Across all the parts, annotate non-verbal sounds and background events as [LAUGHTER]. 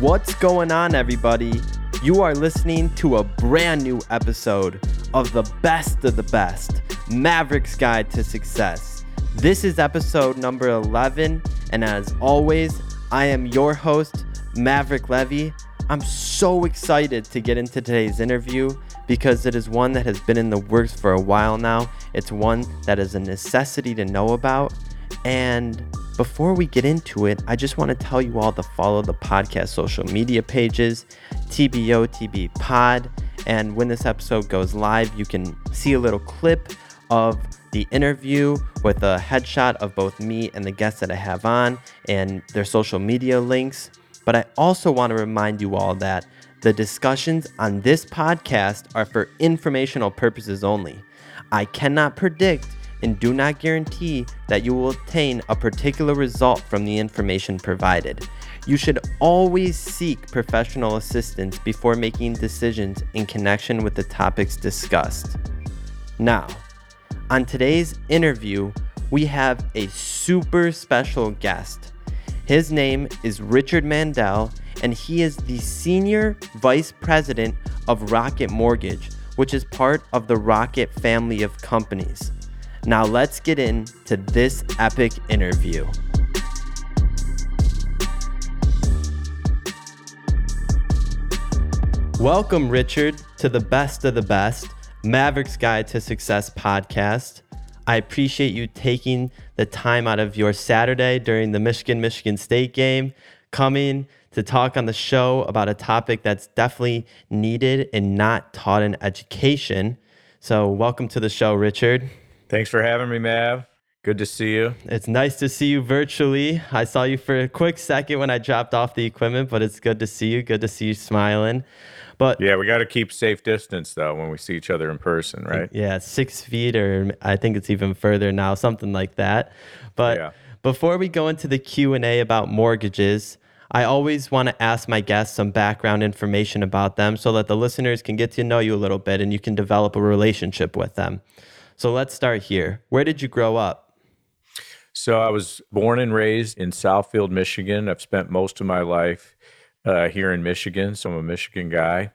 What's going on, everybody? You are listening to a brand new episode of the best of the best Maverick's Guide to Success. This is episode number 11, and as always, I am your host, Maverick Levy. I'm so excited to get into today's interview because it is one that has been in the works for a while now. It's one that is a necessity to know about. And before we get into it, I just want to tell you all to follow the podcast social media pages, TBOTB Pod. And when this episode goes live, you can see a little clip of the interview with a headshot of both me and the guests that I have on and their social media links. But I also want to remind you all that the discussions on this podcast are for informational purposes only. I cannot predict and do not guarantee that you will obtain a particular result from the information provided. You should always seek professional assistance before making decisions in connection with the topics discussed. Now, on today's interview, we have a super special guest. His name is Richard Mandell, and he is the Senior Vice President of Rocket Mortgage, which is part of the Rocket family of companies. Now let's get into this epic interview. Welcome, Richard, to the best of the best Maverick's Guide to Success podcast. I appreciate you taking the time out of your Saturday during the Michigan Michigan State game, coming to talk on the show about a topic that's definitely needed and not taught in education. So, welcome to the show, Richard. Thanks for having me, Mav. Good to see you. It's nice to see you virtually. I saw you for a quick second when I dropped off the equipment, but it's good to see you. Good to see you smiling. But yeah, we got to keep safe distance though when we see each other in person, right? Yeah, six feet, or I think it's even further now, something like that. But yeah. before we go into the Q and A about mortgages, I always want to ask my guests some background information about them so that the listeners can get to know you a little bit and you can develop a relationship with them. So let's start here. Where did you grow up? So I was born and raised in Southfield, Michigan. I've spent most of my life uh, here in Michigan, so I'm a Michigan guy.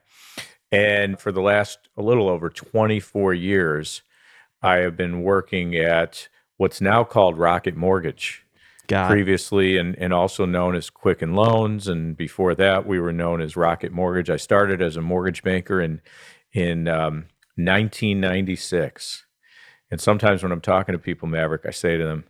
And for the last a little over 24 years, I have been working at what's now called Rocket Mortgage. God. Previously, and, and also known as Quicken Loans, and before that, we were known as Rocket Mortgage. I started as a mortgage banker in in um, 1996. And sometimes when I'm talking to people, Maverick, I say to them,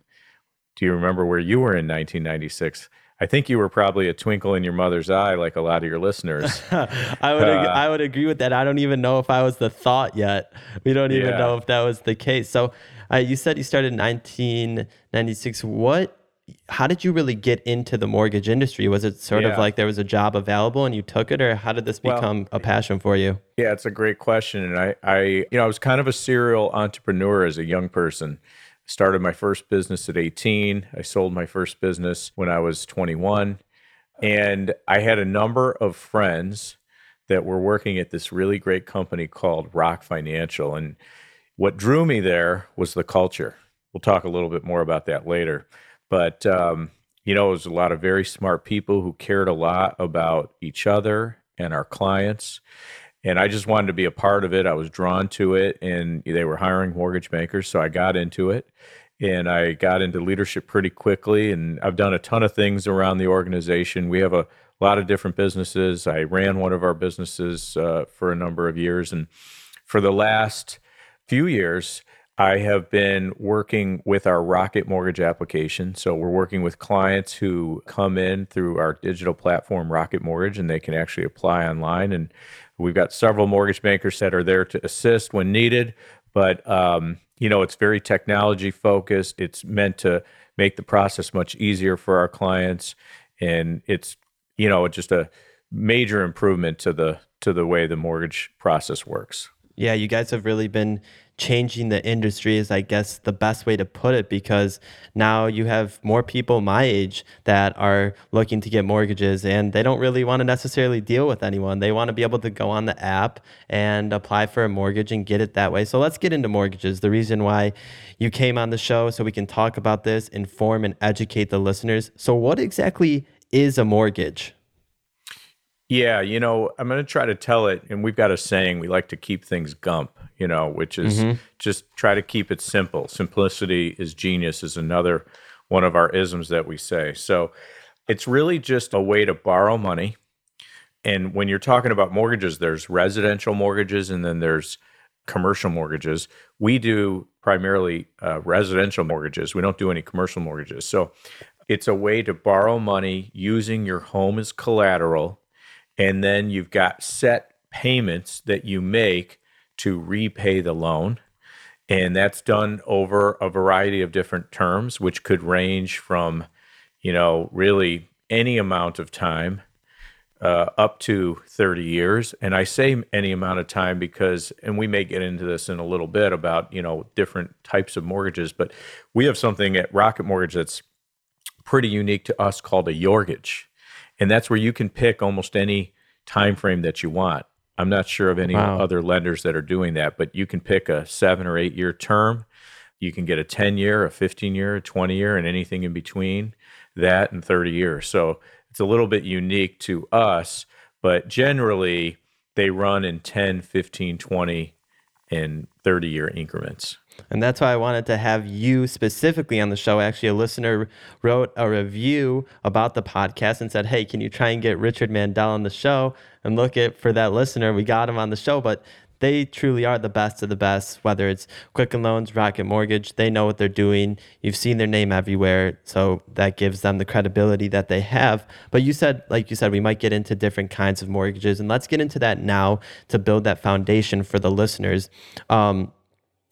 Do you remember where you were in 1996? I think you were probably a twinkle in your mother's eye, like a lot of your listeners. [LAUGHS] I would, uh, I would agree with that. I don't even know if I was the thought yet. We don't even yeah. know if that was the case. So, uh, you said you started in 1996. What how did you really get into the mortgage industry? Was it sort yeah. of like there was a job available and you took it, or how did this become well, a passion for you? Yeah, it's a great question. And I, I, you know, I was kind of a serial entrepreneur as a young person. Started my first business at 18. I sold my first business when I was 21. And I had a number of friends that were working at this really great company called Rock Financial. And what drew me there was the culture. We'll talk a little bit more about that later. But um, you know, it was a lot of very smart people who cared a lot about each other and our clients. And I just wanted to be a part of it. I was drawn to it, and they were hiring mortgage bankers, so I got into it. And I got into leadership pretty quickly, and I've done a ton of things around the organization. We have a lot of different businesses. I ran one of our businesses uh, for a number of years, and for the last few years, I have been working with our Rocket Mortgage application. So we're working with clients who come in through our digital platform, Rocket Mortgage, and they can actually apply online. And we've got several mortgage bankers that are there to assist when needed. But, um, you know, it's very technology focused. It's meant to make the process much easier for our clients. And it's, you know, just a major improvement to the to the way the mortgage process works. Yeah, you guys have really been changing the industry is i guess the best way to put it because now you have more people my age that are looking to get mortgages and they don't really want to necessarily deal with anyone. They want to be able to go on the app and apply for a mortgage and get it that way. So let's get into mortgages the reason why you came on the show so we can talk about this inform and educate the listeners. So what exactly is a mortgage? Yeah, you know, I'm going to try to tell it, and we've got a saying we like to keep things gump, you know, which is mm-hmm. just try to keep it simple. Simplicity is genius, is another one of our isms that we say. So it's really just a way to borrow money. And when you're talking about mortgages, there's residential mortgages and then there's commercial mortgages. We do primarily uh, residential mortgages. We don't do any commercial mortgages. So it's a way to borrow money using your home as collateral and then you've got set payments that you make to repay the loan. And that's done over a variety of different terms, which could range from, you know, really any amount of time uh, up to 30 years. And I say any amount of time because, and we may get into this in a little bit about, you know, different types of mortgages, but we have something at Rocket Mortgage that's pretty unique to us called a YOURgage and that's where you can pick almost any time frame that you want. I'm not sure of any wow. other lenders that are doing that, but you can pick a seven or eight year term. You can get a 10 year, a 15 year, a 20 year, and anything in between that and 30 years. So it's a little bit unique to us, but generally they run in 10, 15, 20, and 30 year increments. And that's why I wanted to have you specifically on the show. Actually, a listener wrote a review about the podcast and said, Hey, can you try and get Richard Mandell on the show? And look at for that listener, we got him on the show, but they truly are the best of the best, whether it's Quicken Loans, Rocket Mortgage, they know what they're doing. You've seen their name everywhere. So that gives them the credibility that they have. But you said, like you said, we might get into different kinds of mortgages. And let's get into that now to build that foundation for the listeners. Um,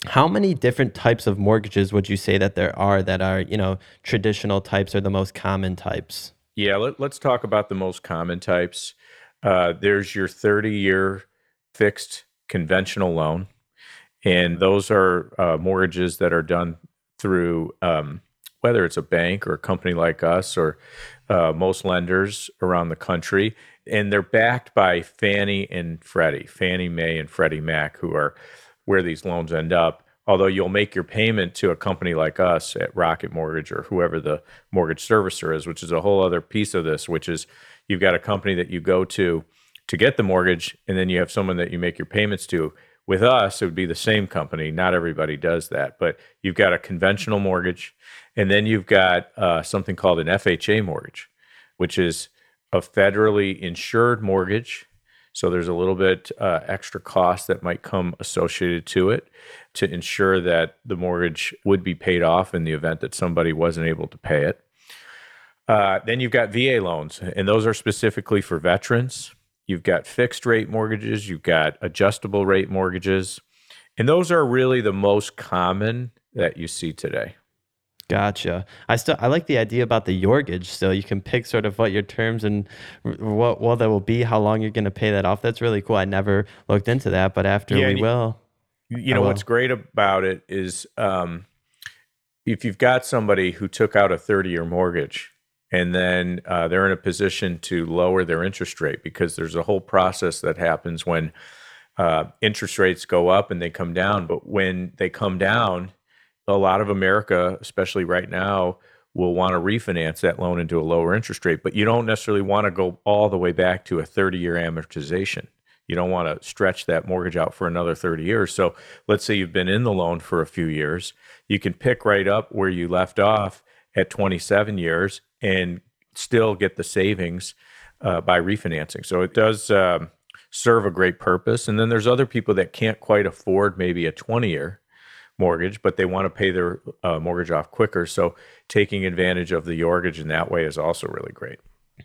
how many different types of mortgages would you say that there are that are you know traditional types or the most common types? Yeah let, us talk about the most common types. Uh, there's your 30 year fixed conventional loan and those are uh, mortgages that are done through um, whether it's a bank or a company like us or uh, most lenders around the country and they're backed by fannie and freddie fannie mae and freddie mac who are where these loans end up. Although you'll make your payment to a company like us at Rocket Mortgage or whoever the mortgage servicer is, which is a whole other piece of this, which is you've got a company that you go to to get the mortgage, and then you have someone that you make your payments to. With us, it would be the same company. Not everybody does that, but you've got a conventional mortgage, and then you've got uh, something called an FHA mortgage, which is a federally insured mortgage so there's a little bit uh, extra cost that might come associated to it to ensure that the mortgage would be paid off in the event that somebody wasn't able to pay it. Uh, then you've got VA loans, and those are specifically for veterans. You've got fixed rate mortgages, you've got adjustable rate mortgages, and those are really the most common that you see today. Gotcha. I still I like the idea about the mortgage. So you can pick sort of what your terms and what what that will be, how long you're going to pay that off. That's really cool. I never looked into that, but after yeah, we will. You know what's great about it is um, if you've got somebody who took out a 30 year mortgage and then uh, they're in a position to lower their interest rate because there's a whole process that happens when uh, interest rates go up and they come down. But when they come down, a lot of America, especially right now, will want to refinance that loan into a lower interest rate, but you don't necessarily want to go all the way back to a 30 year amortization. You don't want to stretch that mortgage out for another 30 years. So let's say you've been in the loan for a few years. You can pick right up where you left off at 27 years and still get the savings uh, by refinancing. So it does um, serve a great purpose. And then there's other people that can't quite afford maybe a 20 year mortgage, but they want to pay their uh, mortgage off quicker. So taking advantage of the mortgage in that way is also really great.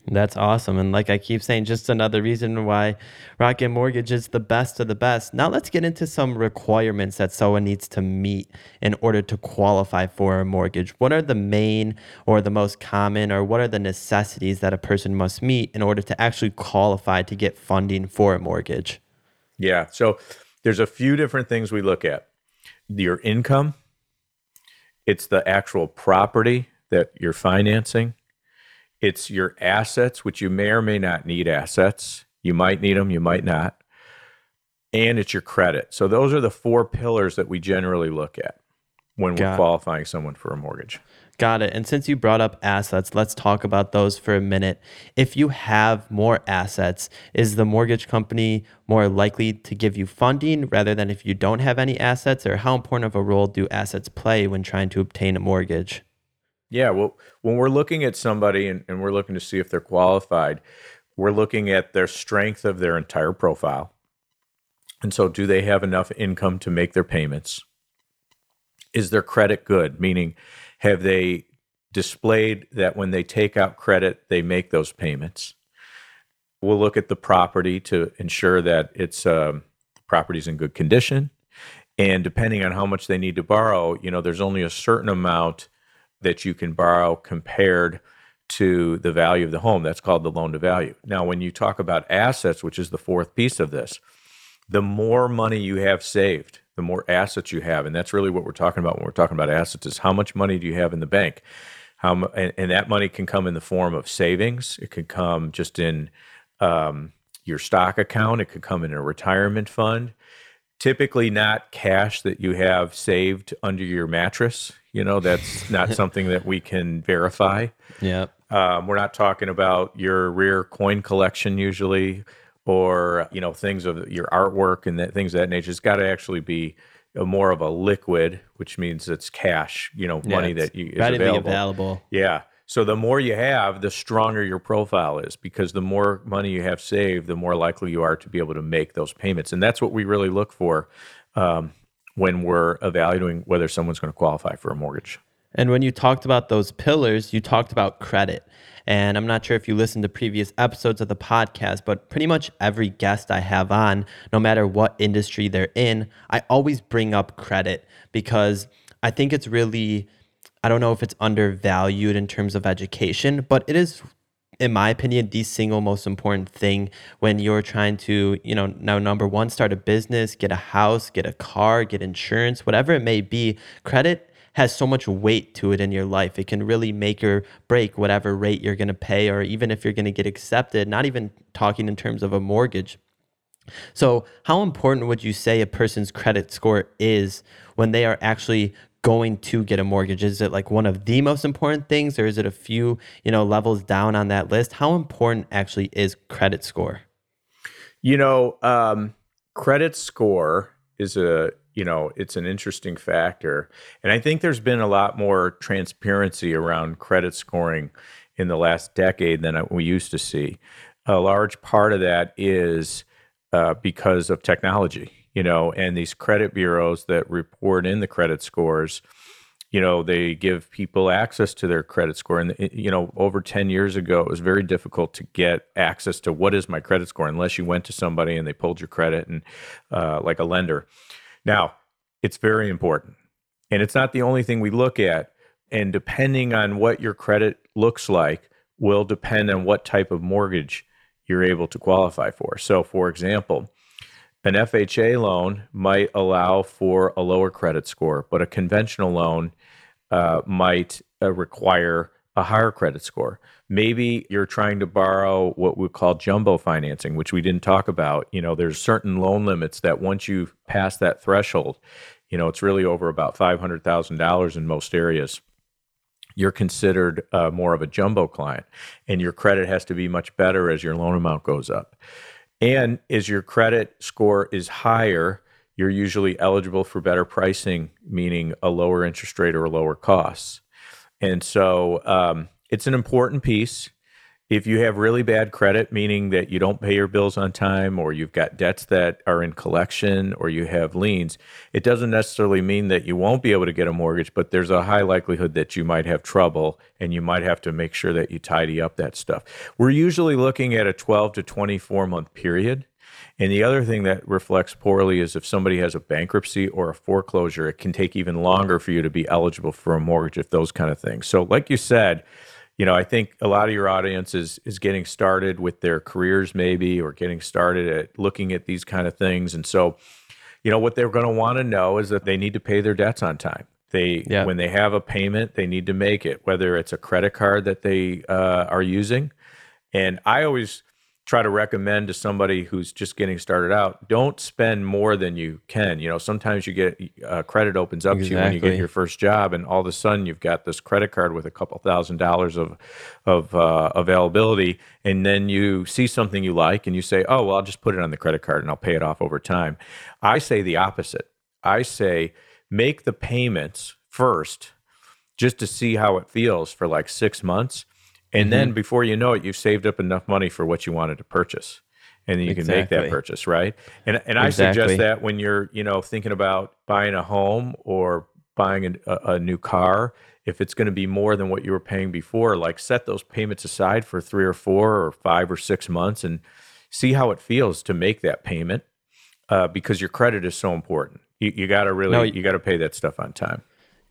That's awesome. And like I keep saying, just another reason why Rocket Mortgage is the best of the best. Now let's get into some requirements that someone needs to meet in order to qualify for a mortgage. What are the main or the most common or what are the necessities that a person must meet in order to actually qualify to get funding for a mortgage? Yeah. So there's a few different things we look at your income, it's the actual property that you're financing, it's your assets, which you may or may not need assets. You might need them, you might not. And it's your credit. So those are the four pillars that we generally look at when we're qualifying someone for a mortgage. Got it. And since you brought up assets, let's talk about those for a minute. If you have more assets, is the mortgage company more likely to give you funding rather than if you don't have any assets? Or how important of a role do assets play when trying to obtain a mortgage? Yeah, well, when we're looking at somebody and, and we're looking to see if they're qualified, we're looking at their strength of their entire profile. And so, do they have enough income to make their payments? Is their credit good? Meaning, have they displayed that when they take out credit, they make those payments? We'll look at the property to ensure that it's um, property's in good condition. And depending on how much they need to borrow, you know, there's only a certain amount that you can borrow compared to the value of the home. That's called the loan to value. Now, when you talk about assets, which is the fourth piece of this, the more money you have saved, the more assets you have, and that's really what we're talking about when we're talking about assets is how much money do you have in the bank? How and, and that money can come in the form of savings. It could come just in um, your stock account. It could come in a retirement fund. Typically, not cash that you have saved under your mattress. You know, that's not [LAUGHS] something that we can verify. Yeah. Um, we're not talking about your rare coin collection usually or you know things of your artwork and that things of that nature. It's got to actually be a, more of a liquid, which means it's cash. You know, money that you is available. available. Yeah. So the more you have, the stronger your profile is because the more money you have saved, the more likely you are to be able to make those payments, and that's what we really look for um, when we're evaluating whether someone's going to qualify for a mortgage. And when you talked about those pillars, you talked about credit. And I'm not sure if you listened to previous episodes of the podcast, but pretty much every guest I have on, no matter what industry they're in, I always bring up credit because I think it's really, I don't know if it's undervalued in terms of education, but it is in my opinion, the single most important thing when you're trying to, you know, now number one, start a business, get a house, get a car, get insurance, whatever it may be. Credit has so much weight to it in your life. It can really make or break whatever rate you're going to pay, or even if you're going to get accepted, not even talking in terms of a mortgage. So, how important would you say a person's credit score is when they are actually going to get a mortgage? Is it like one of the most important things, or is it a few, you know, levels down on that list? How important actually is credit score? You know, um, credit score is a you know, it's an interesting factor. And I think there's been a lot more transparency around credit scoring in the last decade than we used to see. A large part of that is uh, because of technology, you know, and these credit bureaus that report in the credit scores, you know, they give people access to their credit score. And, you know, over 10 years ago, it was very difficult to get access to what is my credit score unless you went to somebody and they pulled your credit and uh, like a lender. Now, it's very important. And it's not the only thing we look at. And depending on what your credit looks like, will depend on what type of mortgage you're able to qualify for. So, for example, an FHA loan might allow for a lower credit score, but a conventional loan uh, might uh, require a higher credit score. Maybe you're trying to borrow what we call jumbo financing, which we didn't talk about. You know, there's certain loan limits that once you pass that threshold, you know, it's really over about $500,000 in most areas. You're considered uh, more of a jumbo client, and your credit has to be much better as your loan amount goes up. And as your credit score is higher, you're usually eligible for better pricing, meaning a lower interest rate or lower costs. And so um, it's an important piece. If you have really bad credit, meaning that you don't pay your bills on time, or you've got debts that are in collection, or you have liens, it doesn't necessarily mean that you won't be able to get a mortgage, but there's a high likelihood that you might have trouble and you might have to make sure that you tidy up that stuff. We're usually looking at a 12 to 24 month period. And the other thing that reflects poorly is if somebody has a bankruptcy or a foreclosure, it can take even longer for you to be eligible for a mortgage if those kind of things. So, like you said, you know, I think a lot of your audience is is getting started with their careers maybe or getting started at looking at these kind of things. And so, you know, what they're going to want to know is that they need to pay their debts on time. They yeah. when they have a payment, they need to make it, whether it's a credit card that they uh, are using. And I always try to recommend to somebody who's just getting started out don't spend more than you can. You know sometimes you get uh, credit opens up exactly. to you when you get your first job and all of a sudden you've got this credit card with a couple thousand dollars of of uh, availability and then you see something you like and you say oh well i'll just put it on the credit card and i'll pay it off over time. I say the opposite. I say make the payments first just to see how it feels for like six months and mm-hmm. then before you know it, you've saved up enough money for what you wanted to purchase. And then you exactly. can make that purchase, right? And and I exactly. suggest that when you're, you know, thinking about buying a home or buying a, a new car, if it's going to be more than what you were paying before, like set those payments aside for three or four or five or six months and see how it feels to make that payment uh, because your credit is so important. You, you got to really, no, you got to pay that stuff on time.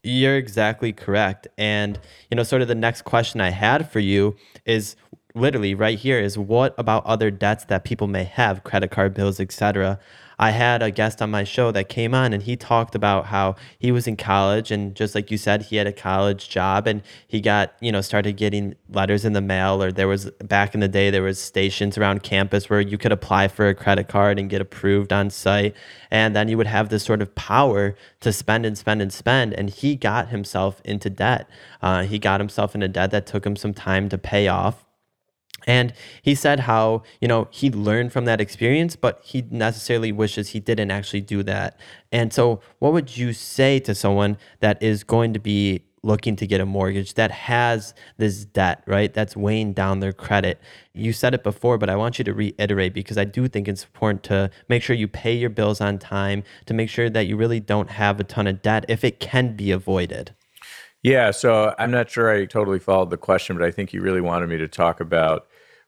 You're exactly correct. And, you know, sort of the next question I had for you is literally right here is what about other debts that people may have, credit card bills, etc. I had a guest on my show that came on and he talked about how he was in college and just like you said, he had a college job and he got, you know, started getting letters in the mail or there was back in the day there was stations around campus where you could apply for a credit card and get approved on site and then you would have this sort of power to spend and spend and spend and he got himself into debt. Uh, he got himself into debt that took him some time to pay off and he said how, you know, he learned from that experience, but he necessarily wishes he didn't actually do that. And so, what would you say to someone that is going to be looking to get a mortgage that has this debt, right? That's weighing down their credit. You said it before, but I want you to reiterate because I do think it's important to make sure you pay your bills on time, to make sure that you really don't have a ton of debt if it can be avoided. Yeah, so I'm not sure I totally followed the question, but I think you really wanted me to talk about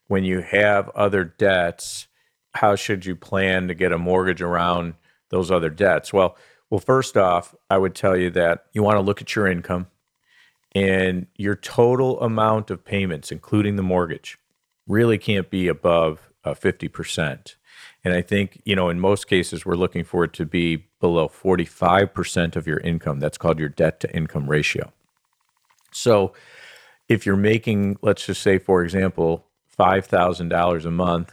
when you have other debts, how should you plan to get a mortgage around those other debts? Well, well, first off, I would tell you that you want to look at your income and your total amount of payments, including the mortgage, really can't be above uh, 50%. And I think, you know, in most cases, we're looking for it to be below 45% of your income. That's called your debt to income ratio. So if you're making, let's just say, for example, $5,000 a month,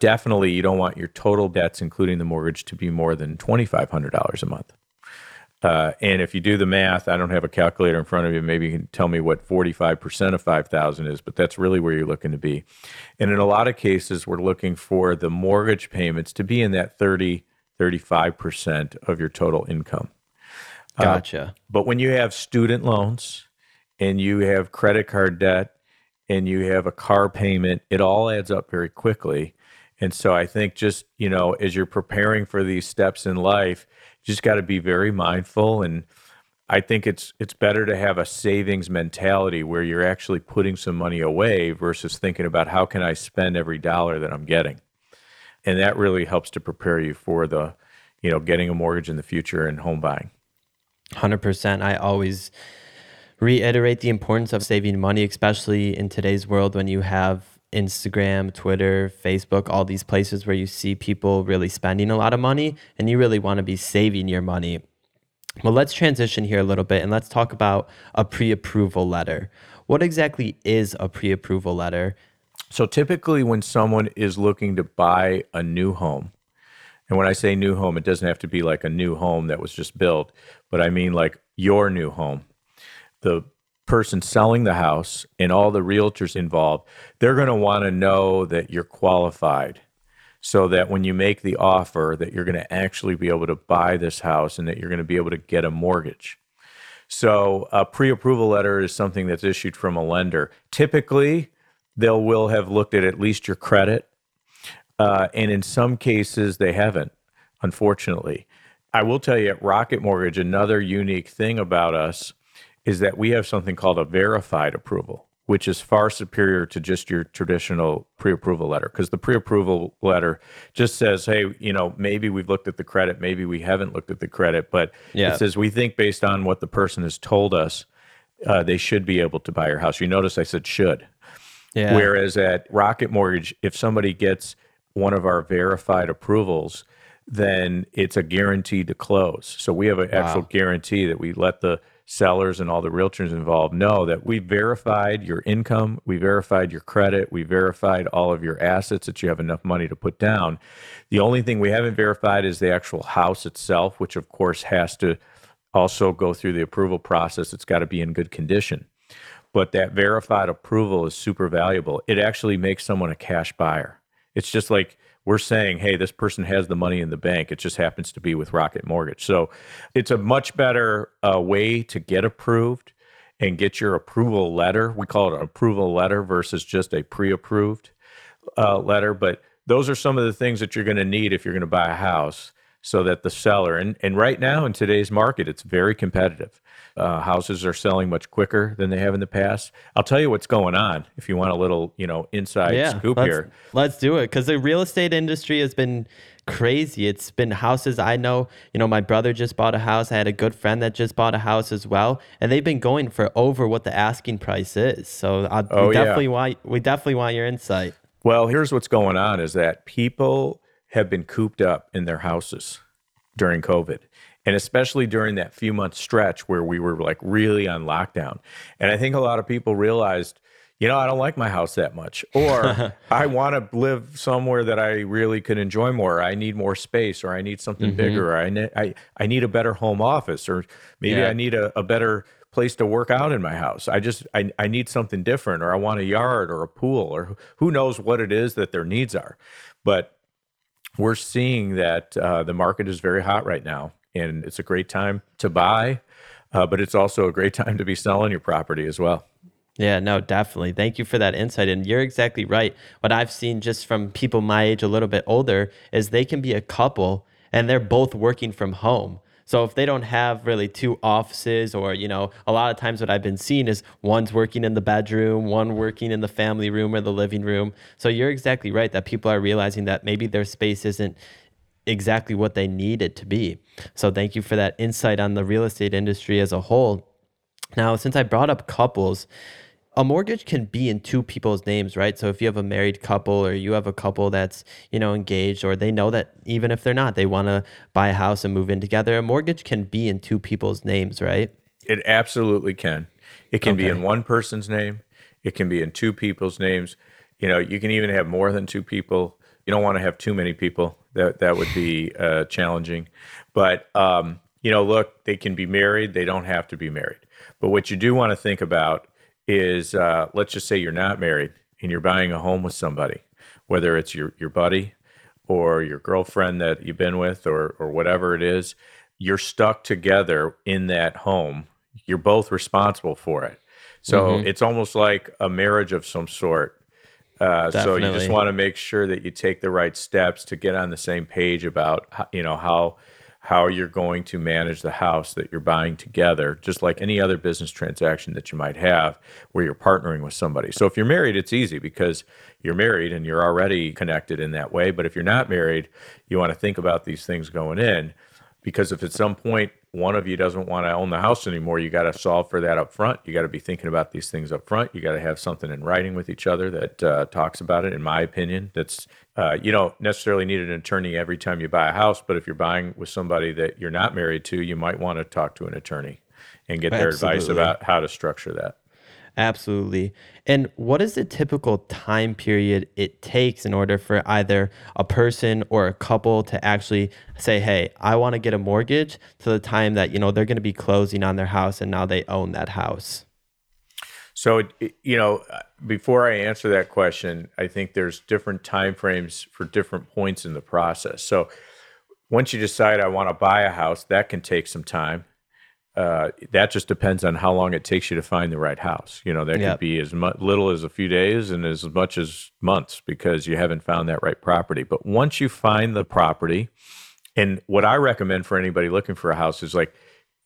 definitely you don't want your total debts, including the mortgage, to be more than $2,500 a month. Uh, and if you do the math, I don't have a calculator in front of you. Maybe you can tell me what 45% of 5,000 is, but that's really where you're looking to be. And in a lot of cases, we're looking for the mortgage payments to be in that 30, 35% of your total income. Uh, gotcha. Uh, but when you have student loans and you have credit card debt and you have a car payment, it all adds up very quickly. And so I think just, you know, as you're preparing for these steps in life, just got to be very mindful and I think it's it's better to have a savings mentality where you're actually putting some money away versus thinking about how can I spend every dollar that I'm getting. And that really helps to prepare you for the, you know, getting a mortgage in the future and home buying. 100%. I always reiterate the importance of saving money, especially in today's world when you have Instagram, Twitter, Facebook, all these places where you see people really spending a lot of money and you really want to be saving your money. Well, let's transition here a little bit and let's talk about a pre approval letter. What exactly is a pre approval letter? So, typically, when someone is looking to buy a new home, and when I say new home, it doesn't have to be like a new home that was just built, but I mean like your new home the person selling the house and all the realtors involved, they're going to want to know that you're qualified so that when you make the offer that you're going to actually be able to buy this house and that you're going to be able to get a mortgage. So a pre-approval letter is something that's issued from a lender. Typically, they will have looked at at least your credit, uh, and in some cases they haven't. Unfortunately, I will tell you at Rocket Mortgage, another unique thing about us is that we have something called a verified approval, which is far superior to just your traditional pre-approval letter because the pre-approval letter just says hey you know maybe we've looked at the credit maybe we haven't looked at the credit but yeah. it says we think based on what the person has told us uh, they should be able to buy your house you notice i said should yeah. whereas at rocket mortgage if somebody gets one of our verified approvals then it's a guarantee to close so we have an wow. actual guarantee that we let the sellers and all the realtors involved know that we verified your income, we verified your credit, we verified all of your assets that you have enough money to put down. The only thing we haven't verified is the actual house itself, which of course has to also go through the approval process. It's got to be in good condition. But that verified approval is super valuable. It actually makes someone a cash buyer. It's just like we're saying, hey, this person has the money in the bank. It just happens to be with Rocket Mortgage. So it's a much better uh, way to get approved and get your approval letter. We call it an approval letter versus just a pre approved uh, letter. But those are some of the things that you're going to need if you're going to buy a house so that the seller, and, and right now in today's market, it's very competitive. Uh, houses are selling much quicker than they have in the past. I'll tell you what's going on if you want a little, you know, inside yeah, scoop let's, here. Let's do it because the real estate industry has been crazy. It's been houses I know. You know, my brother just bought a house. I had a good friend that just bought a house as well, and they've been going for over what the asking price is. So I, oh, we definitely yeah. want we definitely want your insight. Well, here's what's going on: is that people have been cooped up in their houses during COVID and especially during that few month stretch where we were like really on lockdown. And I think a lot of people realized, you know, I don't like my house that much, or [LAUGHS] I want to live somewhere that I really could enjoy more. I need more space, or I need something mm-hmm. bigger, or I, ne- I, I need a better home office, or maybe yeah. I need a, a better place to work out in my house. I just I, I need something different, or I want a yard or a pool, or who knows what it is that their needs are. But we're seeing that uh, the market is very hot right now and it's a great time to buy, uh, but it's also a great [LAUGHS] time to be selling your property as well. Yeah, no, definitely. Thank you for that insight. And you're exactly right. What I've seen just from people my age, a little bit older, is they can be a couple and they're both working from home. So if they don't have really two offices, or you know, a lot of times what I've been seeing is one's working in the bedroom, one working in the family room or the living room. So you're exactly right that people are realizing that maybe their space isn't exactly what they need it to be. So thank you for that insight on the real estate industry as a whole. Now, since I brought up couples, a mortgage can be in two people's names, right? So if you have a married couple or you have a couple that's, you know, engaged or they know that even if they're not, they want to buy a house and move in together, a mortgage can be in two people's names, right? It absolutely can. It can okay. be in one person's name, it can be in two people's names. You know, you can even have more than two people. You don't want to have too many people that that would be [LAUGHS] uh, challenging. But um, you know, look, they can be married. They don't have to be married. But what you do want to think about is, uh, let's just say you're not married and you're buying a home with somebody, whether it's your your buddy or your girlfriend that you've been with or or whatever it is. You're stuck together in that home. You're both responsible for it. So mm-hmm. it's almost like a marriage of some sort uh, so you just want to make sure that you take the right steps to get on the same page about you know how how you're going to manage the house that you're buying together, just like any other business transaction that you might have where you're partnering with somebody. So if you're married, it's easy because you're married and you're already connected in that way. But if you're not married, you want to think about these things going in because if at some point one of you doesn't want to own the house anymore, you got to solve for that up front. You got to be thinking about these things up front. You got to have something in writing with each other that uh, talks about it. In my opinion, that's uh, you don't necessarily need an attorney every time you buy a house, but if you're buying with somebody that you're not married to, you might want to talk to an attorney and get their advice about how to structure that. Absolutely. And what is the typical time period it takes in order for either a person or a couple to actually say, "Hey, I want to get a mortgage," to the time that, you know, they're going to be closing on their house and now they own that house? So, you know, uh, before I answer that question, I think there's different time frames for different points in the process. So, once you decide I want to buy a house, that can take some time uh, that just depends on how long it takes you to find the right house. You know, that yep. could be as mu- little as a few days and as much as months because you haven't found that right property. But once you find the property, and what I recommend for anybody looking for a house is like,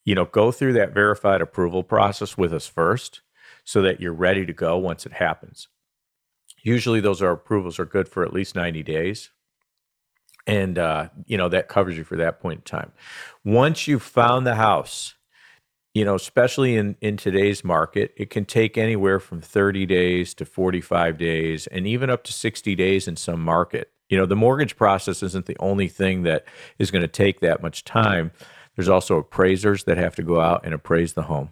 you know, go through that verified approval process with us first so that you're ready to go once it happens. Usually those are approvals are good for at least 90 days. And uh, you know, that covers you for that point in time. Once you've found the house, you know, especially in, in today's market, it can take anywhere from 30 days to 45 days and even up to 60 days in some market. You know, the mortgage process isn't the only thing that is going to take that much time. There's also appraisers that have to go out and appraise the home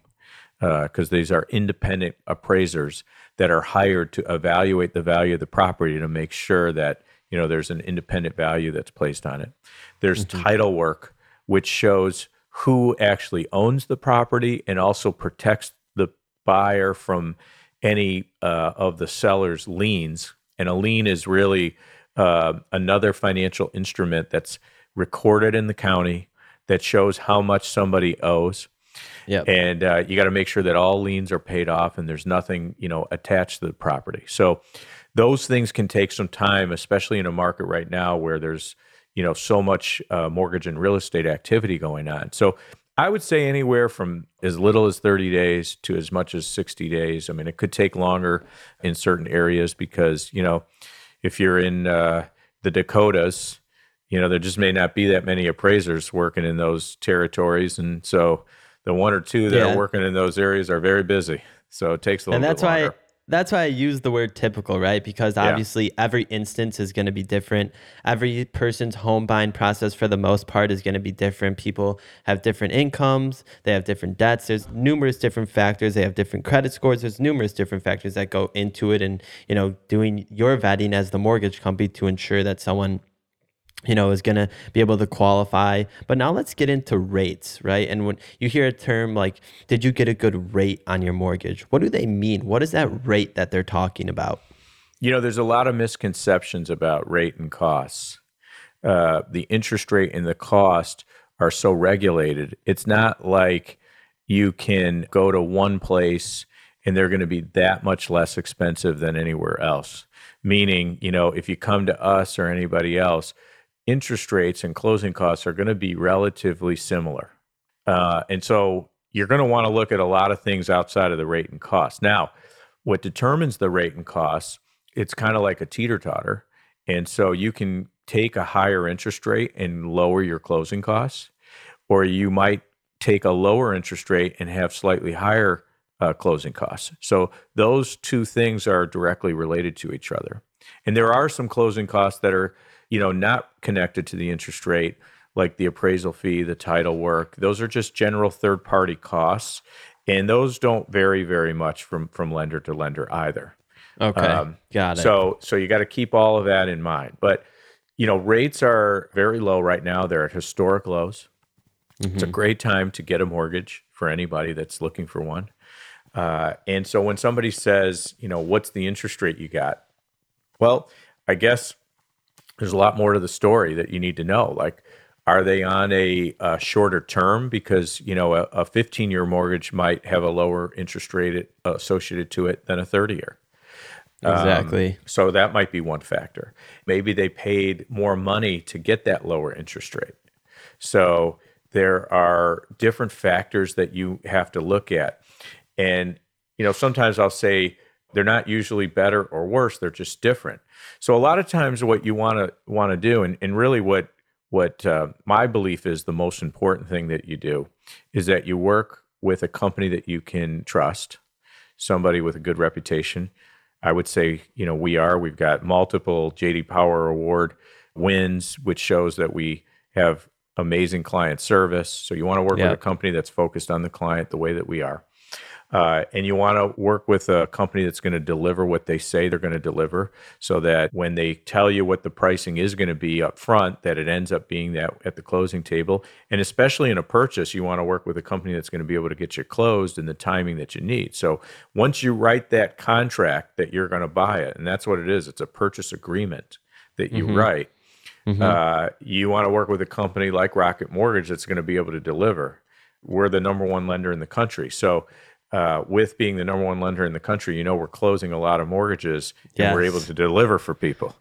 because uh, these are independent appraisers that are hired to evaluate the value of the property to make sure that you know there's an independent value that's placed on it. There's mm-hmm. title work which shows who actually owns the property and also protects the buyer from any uh, of the seller's liens. And a lien is really uh, another financial instrument that's recorded in the county that shows how much somebody owes. Yep. And uh, you got to make sure that all liens are paid off and there's nothing, you know, attached to the property. So those things can take some time, especially in a market right now where there's, you know, so much uh, mortgage and real estate activity going on. So I would say anywhere from as little as 30 days to as much as 60 days. I mean, it could take longer in certain areas because, you know, if you're in uh, the Dakotas, you know, there just may not be that many appraisers working in those territories. And so the one or two that yeah. are working in those areas are very busy. So it takes a little and that's why that's why I use the word typical, right? Because obviously yeah. every instance is going to be different. Every person's home buying process, for the most part, is going to be different. People have different incomes, they have different debts. There's numerous different factors. They have different credit scores. There's numerous different factors that go into it. And, you know, doing your vetting as the mortgage company to ensure that someone you know, is going to be able to qualify. But now let's get into rates, right? And when you hear a term like, did you get a good rate on your mortgage? What do they mean? What is that rate that they're talking about? You know, there's a lot of misconceptions about rate and costs. Uh, the interest rate and the cost are so regulated. It's not like you can go to one place and they're going to be that much less expensive than anywhere else. Meaning, you know, if you come to us or anybody else, interest rates and closing costs are going to be relatively similar. Uh, and so you're going to want to look at a lot of things outside of the rate and cost. Now, what determines the rate and costs, it's kind of like a teeter totter. And so you can take a higher interest rate and lower your closing costs, or you might take a lower interest rate and have slightly higher uh, closing costs. So those two things are directly related to each other. And there are some closing costs that are you know, not connected to the interest rate, like the appraisal fee, the title work. Those are just general third party costs. And those don't vary very much from from lender to lender either. Okay. Um, got it. So so you got to keep all of that in mind. But you know, rates are very low right now. They're at historic lows. Mm-hmm. It's a mm-hmm. great time to get a mortgage for anybody that's looking for one. Uh, and so when somebody says, you know, what's the interest rate you got? Well, I guess there's a lot more to the story that you need to know. Like, are they on a, a shorter term? Because you know, a 15 year mortgage might have a lower interest rate associated to it than a 30 year. Exactly. Um, so that might be one factor. Maybe they paid more money to get that lower interest rate. So there are different factors that you have to look at. And, you know, sometimes I'll say they're not usually better or worse, they're just different. So a lot of times, what you want to want to do, and, and really what what uh, my belief is the most important thing that you do, is that you work with a company that you can trust, somebody with a good reputation. I would say, you know, we are. We've got multiple JD Power Award wins, which shows that we have amazing client service. So you want to work yeah. with a company that's focused on the client the way that we are. Uh, and you want to work with a company that's going to deliver what they say they're going to deliver so that when they tell you what the pricing is going to be up front that it ends up being that at the closing table and especially in a purchase you want to work with a company that's going to be able to get you closed in the timing that you need so once you write that contract that you're going to buy it and that's what it is it's a purchase agreement that you mm-hmm. write mm-hmm. Uh, you want to work with a company like rocket mortgage that's going to be able to deliver we're the number one lender in the country so uh, with being the number one lender in the country, you know we're closing a lot of mortgages and we're able to deliver for people.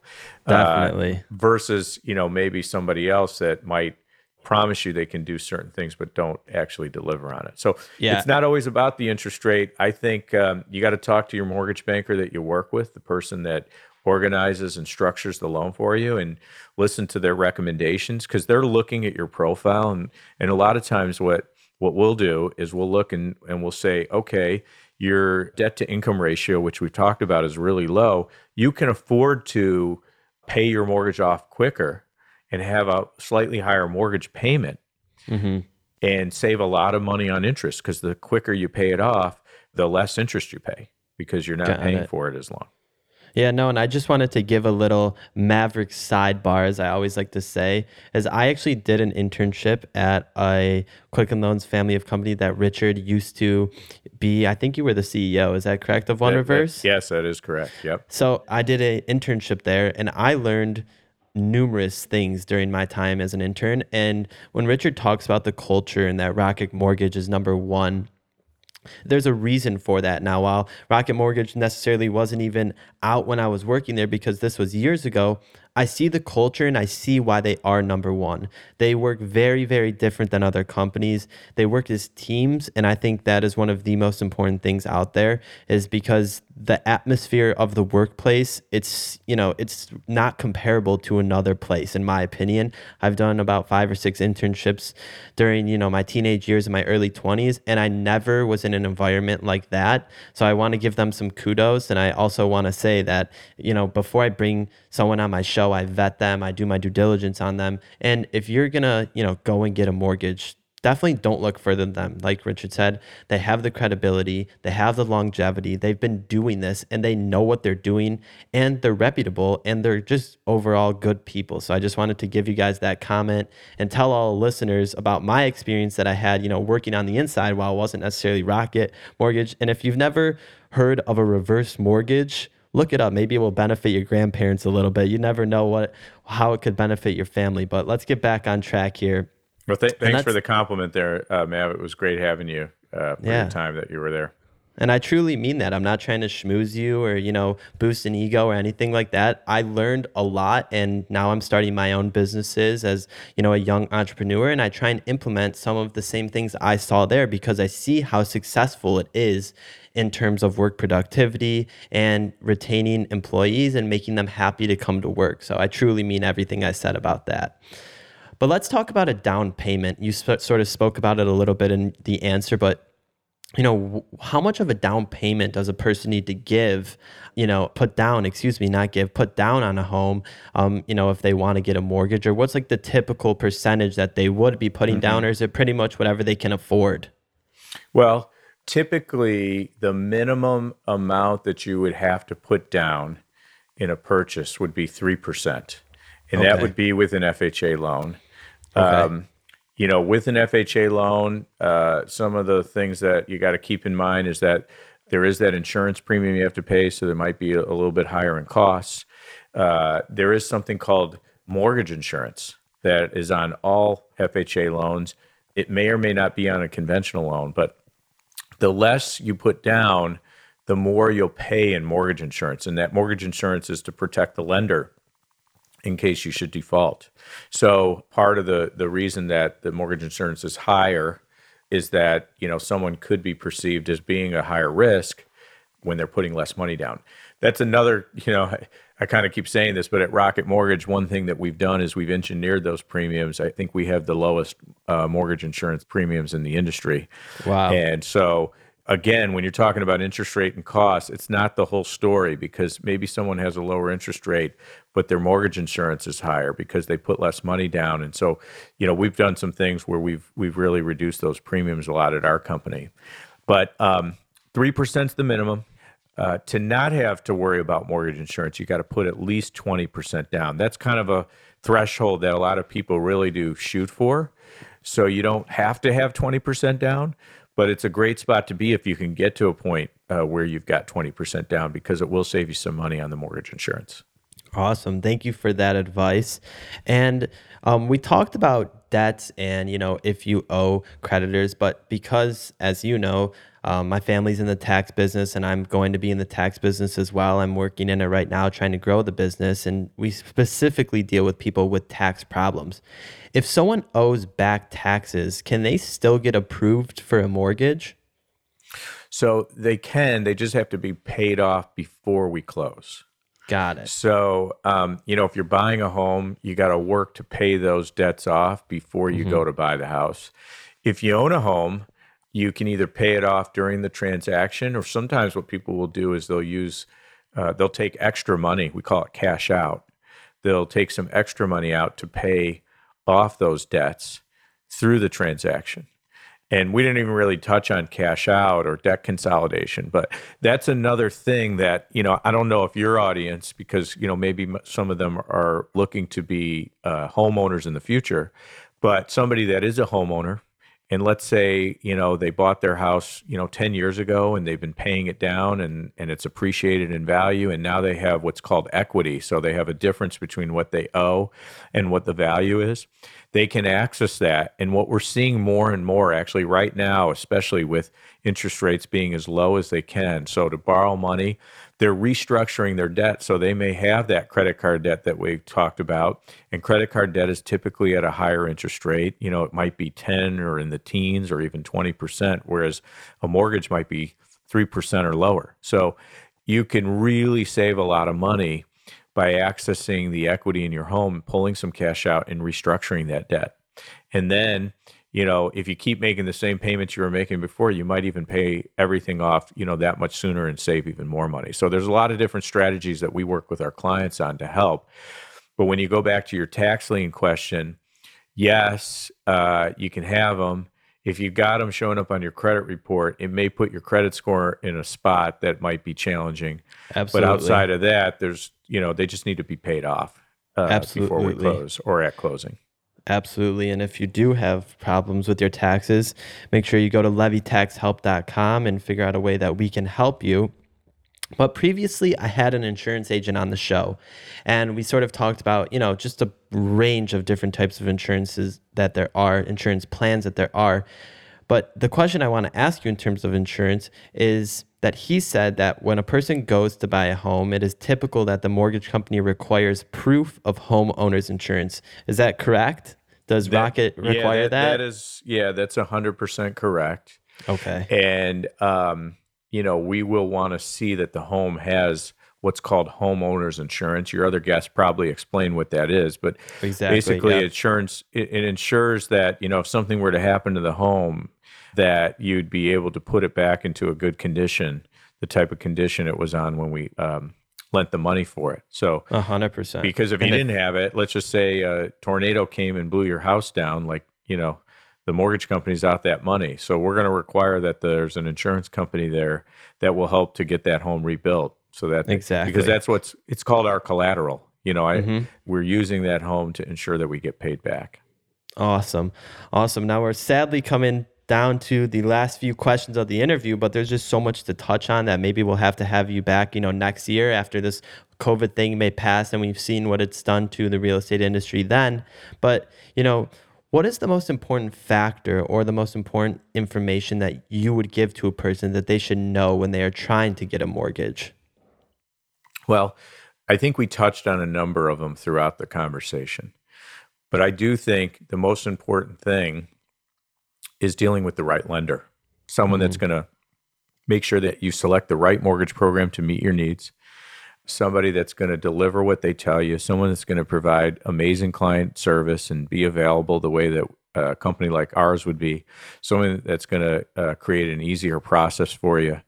Uh, Definitely. Uh, versus, you know, maybe somebody else that might promise you they can do certain things but don't actually deliver on it. So yeah. it's not always about the interest rate. I think um, you got to talk to your mortgage banker that you work with, the person that organizes and structures the loan for you and listen to their recommendations because they're looking at your profile and and a lot of times what what we'll do is we'll look and, and we'll say, okay, your debt to income ratio, which we've talked about, is really low. You can afford to pay your mortgage off quicker and have a slightly higher mortgage payment. Mm-hmm. and save a lot of money on interest because the quicker you pay it off, the less interest you pay because you're not Got paying it. for it as long. Yeah, no, and I just wanted to give a little Maverick sidebar, as I always like to say, as I actually did an internship at a Quicken Loans family of company that Richard used to be. I think you were the CEO. Is that correct? Of One That- that- Reverse. yes, that is correct. Yep. So I did an internship there, and I learned numerous things during my time as an intern. And when Richard talks about the culture and that Rocket Mortgage is number one, there's a reason for that now. While Rocket Mortgage necessarily wasn't even out when I was working there because this was years ago, I see the culture and I see why they are number one. They work very, very different than other companies. They work as teams, and I think that is one of the most important things out there is because the atmosphere of the workplace, it's you know, it's not comparable to another place, in my opinion. I've done about five or six internships during, you know, my teenage years and my early 20s, and I never was in an environment like that. So I want to give them some kudos. And I also want to say that, you know, before I bring someone on my show, I vet them, I do my due diligence on them. And if you're gonna, you know, go and get a mortgage, definitely don't look further than them. Like Richard said, they have the credibility, they have the longevity, they've been doing this and they know what they're doing and they're reputable and they're just overall good people. So I just wanted to give you guys that comment and tell all listeners about my experience that I had, you know, working on the inside while it wasn't necessarily Rocket Mortgage. And if you've never heard of a reverse mortgage, look it up. Maybe it will benefit your grandparents a little bit. You never know what how it could benefit your family. But let's get back on track here. Well, th- thanks for the compliment there, uh, Mav. It was great having you uh, for Yeah. the time that you were there. And I truly mean that. I'm not trying to schmooze you or, you know, boost an ego or anything like that. I learned a lot and now I'm starting my own businesses as, you know, a young entrepreneur and I try and implement some of the same things I saw there because I see how successful it is in terms of work productivity and retaining employees and making them happy to come to work. So I truly mean everything I said about that. But let's talk about a down payment. You sp- sort of spoke about it a little bit in the answer, but you know, how much of a down payment does a person need to give, you know, put down, excuse me, not give, put down on a home, um, you know, if they want to get a mortgage or what's like the typical percentage that they would be putting down or is it pretty much whatever they can afford? Well, typically, the minimum amount that you would have to put down in a purchase would be 3%. And that would be with an FHA loan. Okay. Um, you know, with an FHA loan, uh, some of the things that you got to keep in mind is that there is that insurance premium you have to pay, so there might be a, a little bit higher in costs. Uh, there is something called mortgage insurance that is on all FHA loans. It may or may not be on a conventional loan, but the less you put down, the more you'll pay in mortgage insurance. And that mortgage insurance is to protect the lender in case you should default. So part of the the reason that the mortgage insurance is higher is that, you know, someone could be perceived as being a higher risk when they're putting less money down. That's another, you know, I, I kind of keep saying this, but at Rocket Mortgage, one thing that we've done is we've engineered those premiums. I think we have the lowest uh, mortgage insurance premiums in the industry. Wow. And so, again, when you're talking about interest rate and cost, it's not the whole story because maybe someone has a lower interest rate, but their mortgage insurance is higher because they put less money down. And so, you know, we've done some things where we've we've really reduced those premiums a lot at our company. But um, three percent is the minimum. Uh, to not have to worry about mortgage insurance, you got to put at least 20% down. That's kind of a threshold that a lot of people really do shoot for. So you don't have to have 20% down, but it's a great spot to be if you can get to a point uh, where you've got 20% down because it will save you some money on the mortgage insurance. Awesome. Thank you for that advice. And um, we talked about debts and, you know, if you owe creditors, but because, as you know, um, my family's in the tax business and I'm going to be in the tax business as well. I'm working in it right now, trying to grow the business. And we specifically deal with people with tax problems. If someone owes back taxes, can they still get approved for a mortgage? So they can, they just have to be paid off before we close. Got it. So, um, you know, if you're buying a home, you got to work to pay those debts off before you go to buy the house. If you own a home, you can either pay it off during the transaction, or sometimes what people will do is they'll use, uh, they'll take extra money. We call it cash out. They'll take some extra money out to pay off those debts through the transaction. And we didn't even really touch on cash out or debt consolidation, but that's another thing that, you know, I don't know if your audience, because, you know, maybe some of them are looking to be uh, homeowners in the future, but somebody that is a homeowner and let's say you know they bought their house you know 10 years ago and they've been paying it down and and it's appreciated in value and now they have what's called equity. So they have a difference between what they owe and what the value is. They can access that. And what we're seeing more and more actually right now especially with interest rates being as low as they can. So to borrow money they're restructuring their debt so they may have that credit card debt that we talked about. And credit card debt is typically at a higher interest rate. You know it might be 10 or in the teens or even 20% whereas a mortgage might be 3% or lower. So you can really save a lot of money by accessing the equity in your home pulling some cash out and restructuring that debt. And then you know, if you keep making the same payments you were making before, you might even pay everything off, you know, that much sooner and save even more money. So there's a lot of different strategies that we work with our clients on to help. But when you go back to your tax lien question, yes, uh, you can have them. If you've got them showing up on your credit report, it may put your credit score in a spot that might be challenging. Absolutely. But outside of that, there's, you know, they just need to be paid off uh, before we close or at closing. Absolutely. And if you do have problems with your taxes, make sure you go to levytaxhelp.com and figure out a way that we can help you. But previously, I had an insurance agent on the show, and we sort of talked about, you know, just a range of different types of insurances that there are, insurance plans that there are. But the question I want to ask you in terms of insurance is that he said that when a person goes to buy a home, it is typical that the mortgage company requires proof of homeowner's insurance. Is that correct? Does that, Rocket require yeah, that, that? That is, yeah, that's 100% correct. Okay. And, um, you know, we will want to see that the home has what's called homeowners insurance. Your other guests probably explain what that is, but exactly, basically, yeah. insurance it, it ensures that you know if something were to happen to the home, that you'd be able to put it back into a good condition, the type of condition it was on when we um, lent the money for it. So, a hundred percent. Because if you didn't have it, let's just say a tornado came and blew your house down, like you know, the mortgage company's out that money. So we're going to require that there's an insurance company there that will help to get that home rebuilt. So that exactly because that's what's it's called our collateral. You know, I mm-hmm. we're using that home to ensure that we get paid back. Awesome. Awesome. Now we're sadly coming down to the last few questions of the interview, but there's just so much to touch on that maybe we'll have to have you back, you know, next year after this COVID thing may pass and we've seen what it's done to the real estate industry then. But, you know, what is the most important factor or the most important information that you would give to a person that they should know when they are trying to get a mortgage? Well, I think we touched on a number of them throughout the conversation. But I do think the most important thing is dealing with the right lender, someone mm-hmm. that's going to make sure that you select the right mortgage program to meet your needs, somebody that's going to deliver what they tell you, someone that's going to provide amazing client service and be available the way that a company like ours would be, someone that's going to uh, create an easier process for you.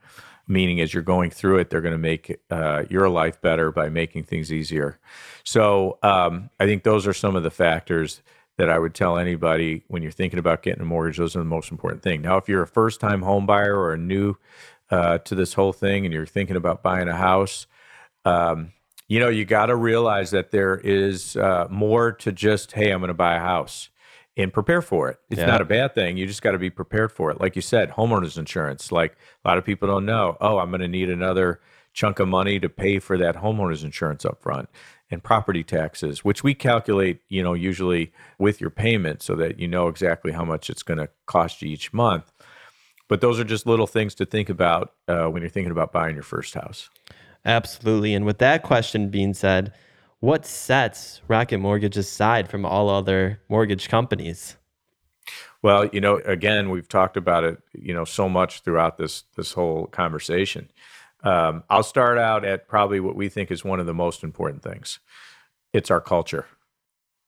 Meaning, as you're going through it, they're going to make uh, your life better by making things easier. So, um, I think those are some of the factors that I would tell anybody when you're thinking about getting a mortgage. Those are the most important thing. Now, if you're a first time home buyer or a new uh, to this whole thing and you're thinking about buying a house, um, you know, you got to realize that there is uh, more to just, hey, I'm going to buy a house and prepare for it. It's yeah. not a bad thing. You just got to be prepared for it. Like you said, homeowners insurance. Like a lot of people don't know, oh, I'm going to need another chunk of money to pay for that homeowners insurance up front and property taxes, which we calculate, you know, usually with your payment so that you know exactly how much it's going to cost you each month. But those are just little things to think about uh, when you're thinking about buying your first house. Absolutely. And with that question being said, what sets Rocket Mortgage aside from all other mortgage companies? Well, you know, again, we've talked about it, you know, so much throughout this this whole conversation. Um, I'll start out at probably what we think is one of the most important things. It's our culture.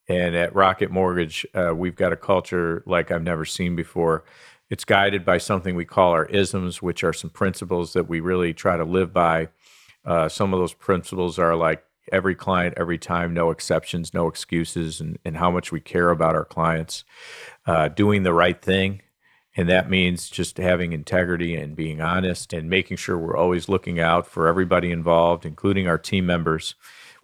And at Rocket Mortgage, uh, we've got a culture like I've never seen before. It's guided by something we call our isms, which are some principles that we really try to live by. Uh, some of those principles are like every client, every time, no exceptions, no excuses, and, and how much we care about our clients, uh, doing the right thing, And that means just having integrity and being honest and making sure we're always looking out for everybody involved, including our team members.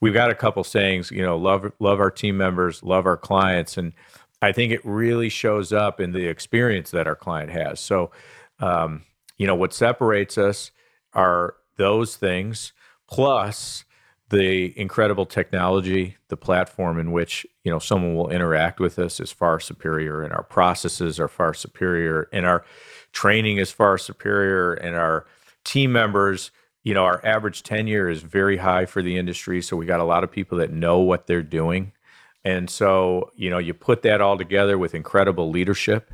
We've got a couple sayings, you know, love love our team members, love our clients, and I think it really shows up in the experience that our client has. So, um, you know, what separates us are those things plus the incredible technology, the platform in which you know someone will interact with us is far superior, and our processes are far superior, and our training is far superior, and our team members. You know, our average tenure is very high for the industry, so we got a lot of people that know what they're doing, and so you know, you put that all together with incredible leadership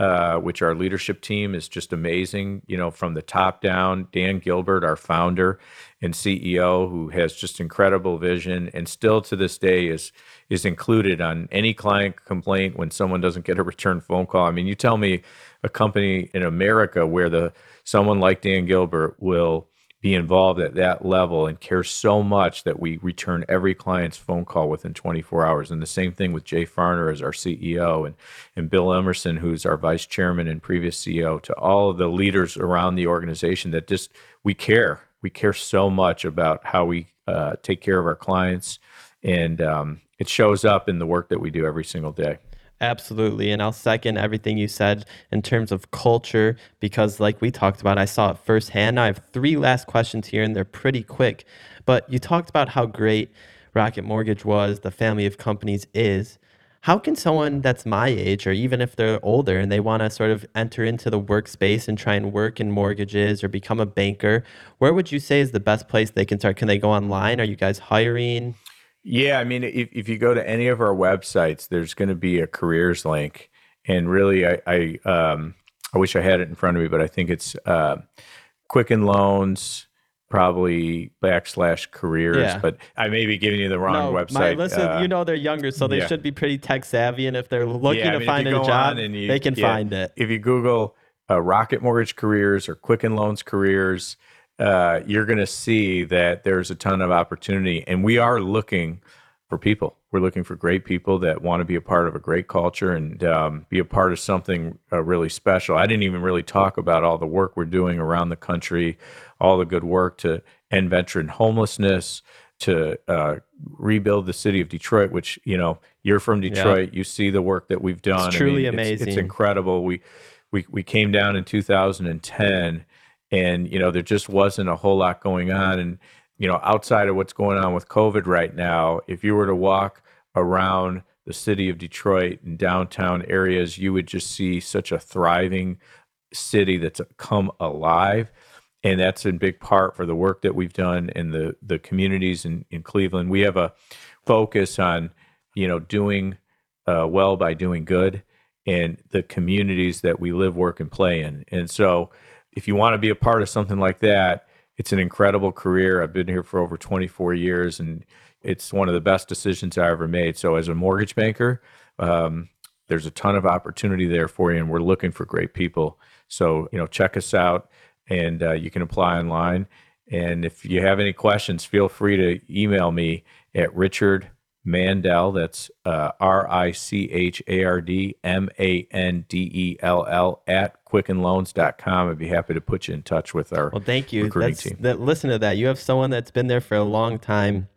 uh, which our leadership team is just amazing. You know, from the top down, Dan Gilbert, our founder and CEO, who has just incredible vision, and still to this day is is included on any client complaint when someone doesn't get a return phone call. I mean, you tell me a company in America where the someone like Dan Gilbert will be involved at that level and care so much that we return every client's phone call within 24 hours. And the same thing with Jay Farner as our CEO and, and Bill Emerson, who's our vice chairman and previous CEO, to all of the leaders around the organization that just we care. We care so much about how we uh, take care of our clients. And um, it shows up in the work that we do every single day. Absolutely. And I'll second everything you said in terms of culture because, like we talked about, I saw it firsthand. Now I have three last questions here, and they're pretty quick. But you talked about how great Rocket Mortgage was, the family of companies is. How can someone that's my age, or even if they're older and they want to sort of enter into the workspace and try and work in mortgages or become a banker, where would you say is the best place they can start? Can they go online? Are you guys hiring? Yeah, I mean, if, if you go to any of our websites, there's going to be a careers link, and really, I I, um, I wish I had it in front of me, but I think it's uh, Quicken Loans probably backslash careers, yeah. but I may be giving you the wrong no, website. My, listen, uh, you know they're younger, so they yeah. should be pretty tech savvy, and if they're looking yeah, to mean, find a job, you, they can find it. If you Google uh, Rocket Mortgage Careers or Quicken Loans Careers, uh, you're going to see that there's a ton of opportunity. And we are looking for people. We're looking for great people that want to be a part of a great culture and um, be a part of something uh, really special. I didn't even really talk about all the work we're doing around the country, all the good work to end veteran homelessness, to uh, rebuild the city of Detroit, which you know you're from Detroit. Yeah. You see the work that we've done. It's truly I mean, amazing. It's, it's, incredible. We we we came down in 2010 and you know there just wasn't a whole lot going on and you know outside of what's going on with covid right now if you were to walk around the city of detroit and downtown areas you would just see such a thriving city that's come alive and that's in big part for the work that we've done in the the communities in, in cleveland. We have a focus on you know doing uh, well by doing good in the communities that we live work and play in. And so if you want to be a part of something like that, it's an incredible career. I've been here for over 24 years, and it's one of the best decisions I ever made. So, as a mortgage banker, um, there's a ton of opportunity there for you, and we're looking for great people. So, you know, check us out, and uh, you can apply online. And if you have any questions, feel free to email me at Richard Mandell. That's uh, R I C H A R D M A N D E L L at quickenloans.com. I'd be happy to put you in touch with our well, thank you. recruiting that's, team. That, listen to that. You have someone that's been there for a long time.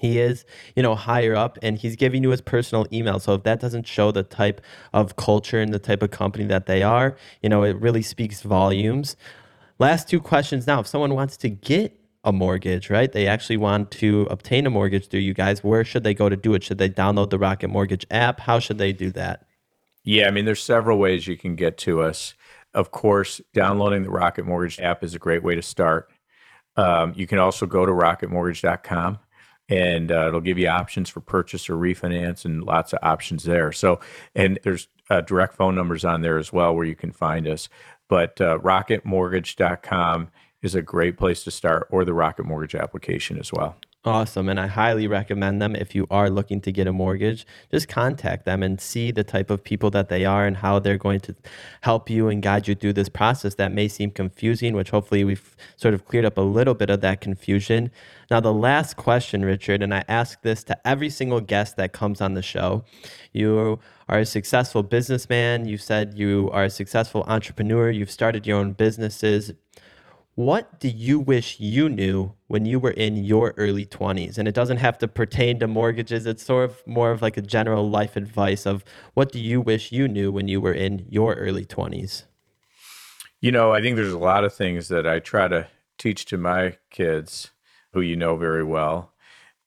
He is, you know, higher up and he's giving you his personal email. So if that doesn't show the type of culture and the type of company that they are, you know, it really speaks volumes. Last two questions now. If someone wants to get a mortgage, right? They actually want to obtain a mortgage through you guys. Where should they go to do it? Should they download the Rocket Mortgage app? How should they do that? Yeah, I mean, there's several ways you can get to us. Of course, downloading the Rocket Mortgage app is a great way to start. Um, you can also go to rocketmortgage.com and uh, it'll give you options for purchase or refinance and lots of options there. So, and there's uh, direct phone numbers on there as well where you can find us. But uh, rocketmortgage.com is a great place to start, or the Rocket Mortgage application as well. Awesome. And I highly recommend them if you are looking to get a mortgage. Just contact them and see the type of people that they are and how they're going to help you and guide you through this process that may seem confusing, which hopefully we've sort of cleared up a little bit of that confusion. Now, the last question, Richard, and I ask this to every single guest that comes on the show. You are a successful businessman. You said you are a successful entrepreneur. You've started your own businesses what do you wish you knew when you were in your early 20s? And it doesn't have to pertain to mortgages. It's sort of more of like a general life advice of what do you wish you knew when you were in your early 20s? You know, I think there's a lot of things that I try to teach to my kids who you know very well.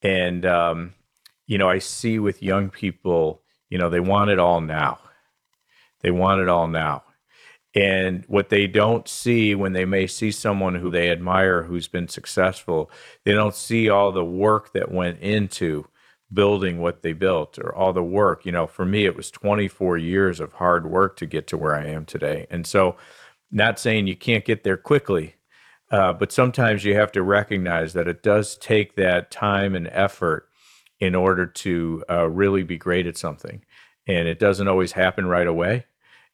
And, um, you know, I see with young people, you know, they want it all now. They want it all now. And what they don't see when they may see someone who they admire who's been successful, they don't see all the work that went into building what they built or all the work. You know, for me, it was 24 years of hard work to get to where I am today. And so, not saying you can't get there quickly, uh, but sometimes you have to recognize that it does take that time and effort in order to uh, really be great at something. And it doesn't always happen right away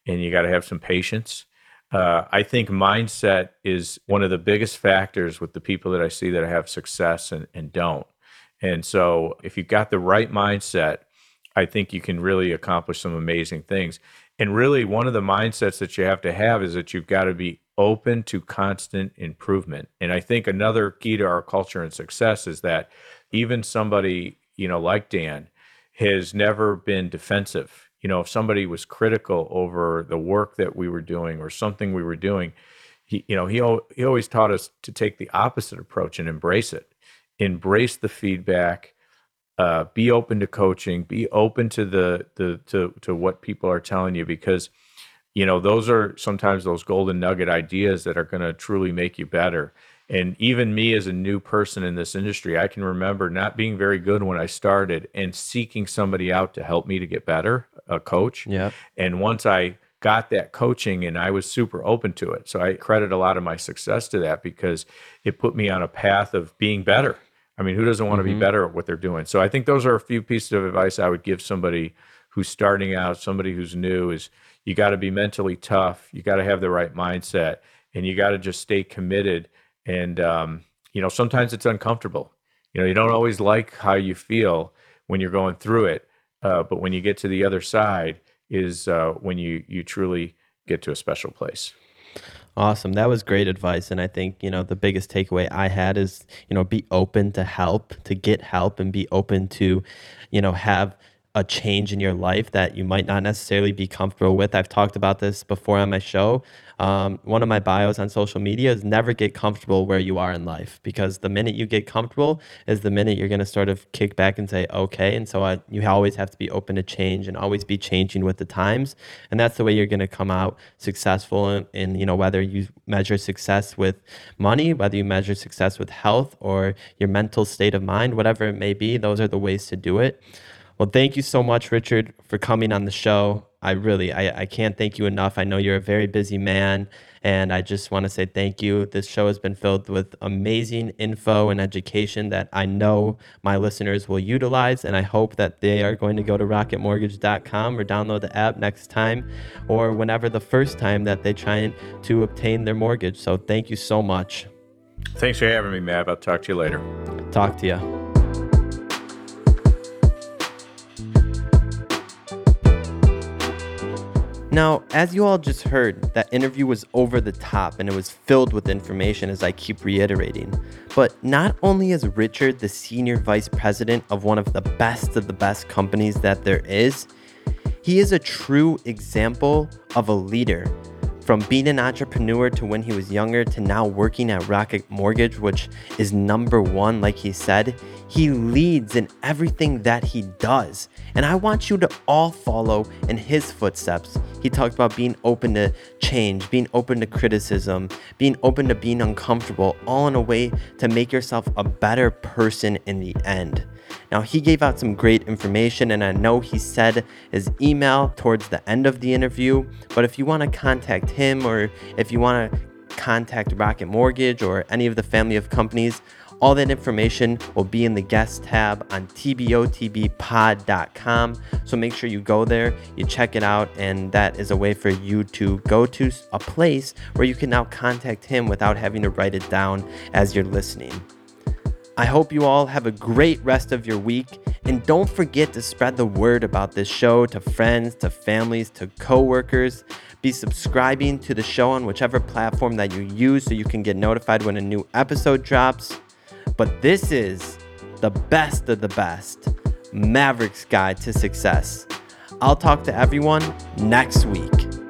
and you got to have some patience. Uh, I think mindset is one of the biggest factors with the people that I see that have success and, and don't. And so, if you've got the right mindset, I think you can really accomplish some amazing things. And really, one of the mindsets that you have to have is that you've got to be open to constant improvement. And I think another key to our culture and success is that even somebody, you know, like Dan, has never been defensive you know, if somebody was critical over the work that we were doing or something we were doing, he, you know, he, he always taught us to take the opposite approach and embrace it, embrace the feedback, uh, be open to coaching, be open to the, the, to, to what people are telling you, because, you know, those are sometimes those golden nugget ideas that are going to truly make you better. And even me as a new person in this industry, I can remember not being very good when I started and seeking somebody out to help me to get better, a coach. Yeah. And once I got that coaching and I was super open to it. So I credit a lot of my success to that because it put me on a path of being better. I mean, who doesn't want to mm-hmm. be better at what they're doing? So I think those are a few pieces of advice I would give somebody who's starting out, somebody who's new is you got to be mentally tough, you got to have the right mindset, and you got to just stay committed and um, you know sometimes it's uncomfortable you know you don't always like how you feel when you're going through it uh, but when you get to the other side is uh, when you you truly get to a special place Awesome. That was great advice. And I think, you know, the biggest takeaway I had is, you know, be open to help, to get help and be open to, you know, have a change in your life that you might not necessarily be comfortable with. I've talked about this before on my show. Um, one of my bios on social media is never get comfortable where you are in life because the minute you get comfortable is the minute you're going to sort of kick back and say, okay. And so I, you always have to be open to change and always be changing with the times. And that's the way you're going to come out successful in, in, you know, whether you measure success with money, whether you measure success with health or your mental state of mind, whatever it may be, those are the ways to do it. Well, thank you so much, Richard, for coming on the show. I really, I, I can't thank you enough. I know you're a very busy man, and I just want to say thank you. This show has been filled with amazing info and education that I know my listeners will utilize, and I hope that they are going to go to rocketmortgage.com or download the app next time or whenever the first time that they try to obtain their mortgage. So thank you so much. Thanks for having me, Matt. I'll talk to you later. Talk to you. Now, as you all just heard, that interview was over the top and it was filled with information, as I keep reiterating. But not only is Richard the senior vice president of one of the best of the best companies that there is, he is a true example of a leader from being an entrepreneur to when he was younger to now working at Rocket Mortgage, which is number one, like he said, he leads in everything that he does. And I want you to all follow in his footsteps. He talked about being open to change, being open to criticism, being open to being uncomfortable, all in a way to make yourself a better person in the end. Now, he gave out some great information, and I know he said his email towards the end of the interview. But if you want to contact him or if you want to contact Rocket Mortgage or any of the family of companies, All that information will be in the guest tab on tbotbpod.com. So make sure you go there, you check it out, and that is a way for you to go to a place where you can now contact him without having to write it down as you're listening. I hope you all have a great rest of your week. And don't forget to spread the word about this show to friends, to families, to coworkers. Be subscribing to the show on whichever platform that you use so you can get notified when a new episode drops. But this is the best of the best Maverick's Guide to Success. I'll talk to everyone next week.